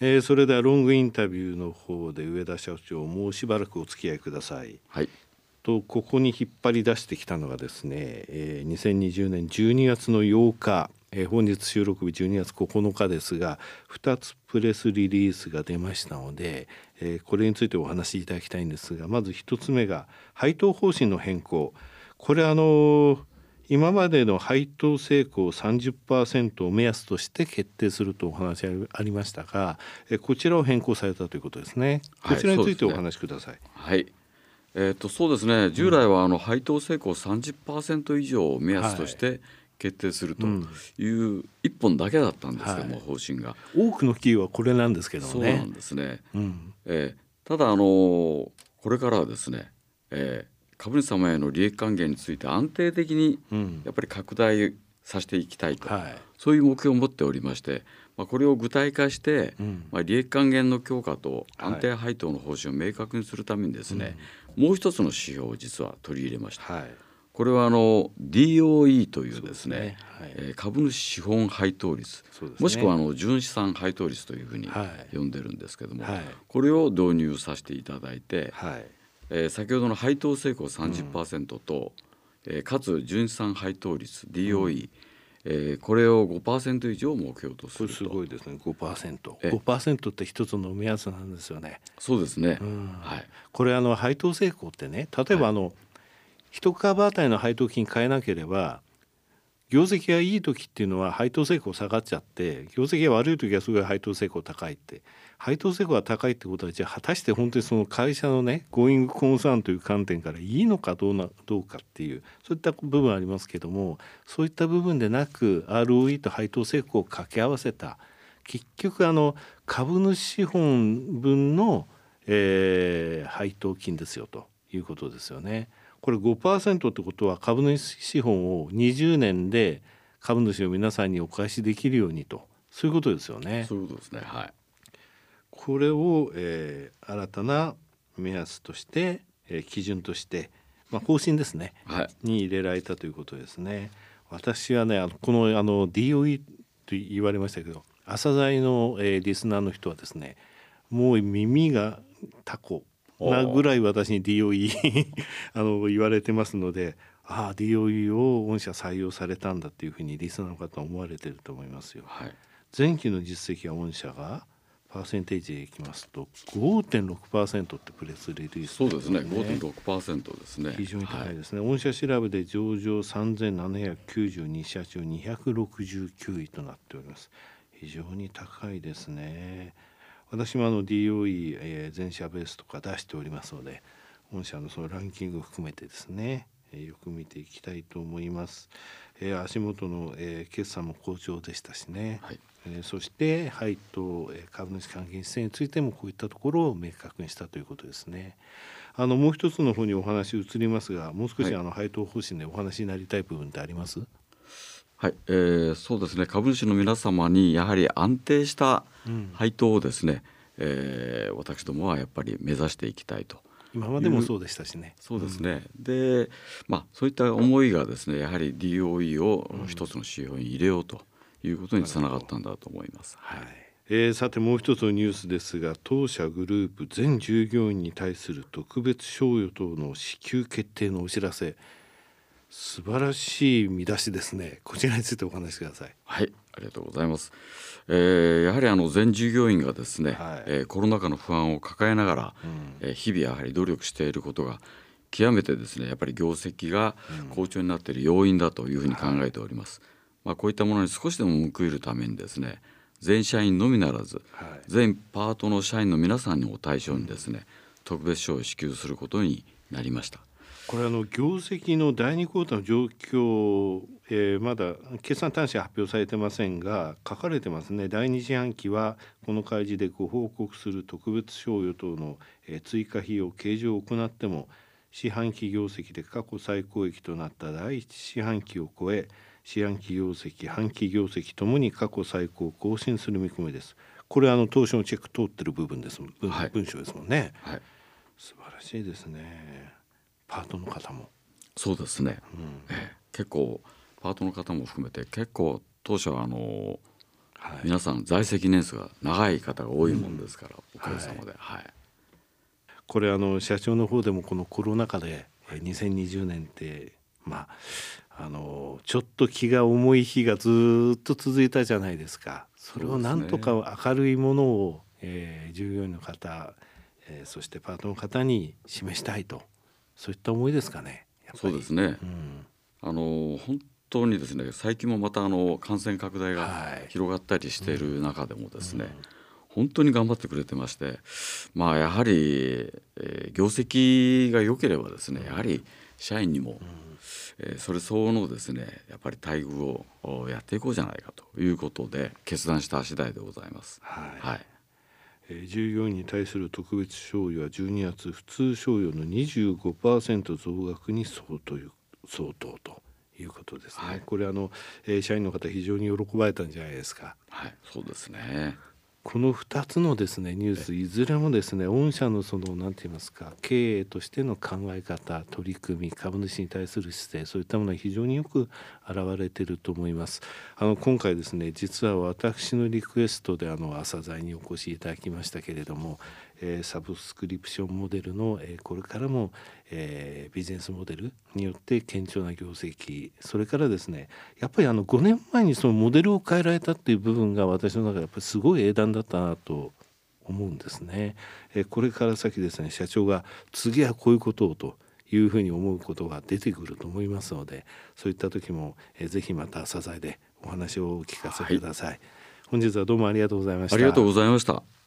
えー、それではロングインタビューの方で上田社長もうしばらくお付き合いください。はいとここに引っ張り出してきたのがですね、えー、2020年12月の8日、えー、本日収録日12月9日ですが2つプレスリリースが出ましたので、えー、これについてお話しいただきたいんですがまず1つ目が配当方針の変更これあの今までの配当成功30%を目安として決定するとお話ありましたがこちらを変更されたということですね。こちらについてお話しください。はい、えー、とそうですね。従来はあの配当成功30%以上を目安として決定するという一本だけだったんですけども、はい、方針が。多くの企業はこれなんですけどね。そうなんですね、うん、えー、ただあのこれからはですね、えー、株主様への利益還元について安定的にやっぱり拡大させていきたいと、うんはい、そういう目標を持っておりまして、まあ、これを具体化して、うん、まあ、利益還元の強化と安定配当の方針を明確にするためにですね、はい、もう一つの指標を実は取り入れました。はい、これはあの DOE というですね、ね。はい、えー、株主資本配当率、ね、もしくはあの純資産配当率というふうに呼んでるんですけども、これを導入させていただいて、はいえー、先ほどの配当成功30%と、うん、えー、かつ純資産配当率 DOE、うん、えー、これを5%以上目標とすると。すごいですね 5%, 5%って一つの目安なんですよね。そうですね、うん、はい、これあの配当成功ってね例えばあの、はい、1株当たりの配当金変えなければ業績がいい時っていうのは配当成功下がっちゃって業績が悪い時はすごい配当成功高いって配当成功が高いってことはじゃあ果たして本当にその会社のねゴーイングコンサーンという観点からいいのかどうなどうかっていうそういった部分ありますけどもそういった部分でなく ROE と配当成功を掛け合わせた結局あの株主資本分の、えー、配当金ですよということですよね。これ5%ってことは株主資本を20年で株主の皆さんにお返しできるようにとそういうことですよね。そういうことですね。はい。これを、えー、新たな目安として、えー、基準として、まあ、方針ですね、はい、に入れられたということですね。私はねあのこのあの DOE と言われましたけど朝鮮の、えー、リスナーの人はですねもう耳がタコなぐらい私に DOE あの言われてますのでああ DOE を御社採用されたんだっていうふうにリスナーの方は思われてると思いますよ。はい、前期の実績は御社がパーセンテージでいきますと5.6%ってプレスリリース、ね、そうですね。5.6%ですね。非常に高いですね、はい、御社調べで上場3792社中269位となっております。非常に高いですね私もあの DOE、えー、全社ベースとか出しておりますので御社のそのランキングを含めてですね、えー、よく見ていきたいと思います、えー、足元の、えー、決算も好調でしたしね、はい。えー、そして配当、えー、株主還元姿勢についてもこういったところを明確にしたということですね。あのもう一つの方にお話移りますがもう少しあの配当方針でお話になりたい部分ってあります、はい、えー、そうですね株主の皆様にやはり安定した配当をですね、うん、えー、私どもはやっぱり目指していきたいと。今までもそうでしたしね。そうですね。うん、で、まあそういった思いがですね、やはり DOE を一つの指標に入れようということにつながったんだと思います。はい。えー、さてもう一つのニュースですが当社グループ全従業員に対する特別賞与等の支給決定のお知らせ素晴らしい見出しですね。こちらについてお話しください。はいありがとうございます、えー、やはりあの全従業員がですね、はい、えー、コロナ禍の不安を抱えながら、うん、えー、日々やはり努力していることが極めてですねやっぱり業績が好調になっている要因だというふうに考えております、はい、まあ、こういったものに少しでも報いるためにですね全社員のみならず、はい、全パートの社員の皆さんを対象にですね、うん、特別賞を支給することになりましたこれあの業績の第2クォーターの状況、えー、まだ決算端子発表されてませんが書かれてますね。第2四半期はこの開示でご報告する特別賞与等の、えー、追加費用計上を行っても四半期業績で過去最高益となった第1四半期を超え四半期業績半期業績ともに過去最高を更新する見込みです。これあの当初のチェック通ってる部分です。文,、はい、文章ですもんね、はい、素晴らしいですね。パートの方も。そうですね、うん、え結構パートの方も含めて結構当初はあのはい、皆さん在籍年数が長い方が多いもんですから、うん、おかげさまで、はい、これあの社長の方でもこのコロナ禍で2020年ってまああのちょっと気が重い日がずっと続いたじゃないですか。それをなんとか明るいものを、えー、従業員の方、えー、そしてパートの方に示したいとそういった思いですかね。そうですね、うん、あの本当にですね最近もまたあの感染拡大が広がったりしている中でもですね、はいうん。本当に頑張ってくれてましてまあやはり、えー、業績が良ければですねやはり社員にも、うん、えー、それ相応のですねやっぱり待遇をやっていこうじゃないかということで決断した次第でございます。はい、はい。えー、従業員に対する特別賞与は12月普通賞与の25%増額に相当相当ということですね。はい、これあの、えー、社員の方非常に喜ばれたんじゃないですか。はい、そうですね。この2つのですねニュースいずれもですね御社のその何て言いますか経営としての考え方取り組み株主に対する姿勢そういったものは非常によく表れていると思います。あの今回ですね実は私のリクエストであの朝鮮にお越しいただきましたけれどもえー、サブスクリプションモデルの、えー、これからも、えー、ビジネスモデルによって堅調な業績。それからですねやっぱりあの5年前にそのモデルを変えられたっていう部分が私の中でやっぱりすごい英断だったなと思うんですね。えー、これから先ですね社長が次はこういうことをというふうに思うことが出てくると思いますのでそういった時も、えー、ぜひまた支えでお話をお聞かせください、はい、本日はどうもありがとうございました。ありがとうございました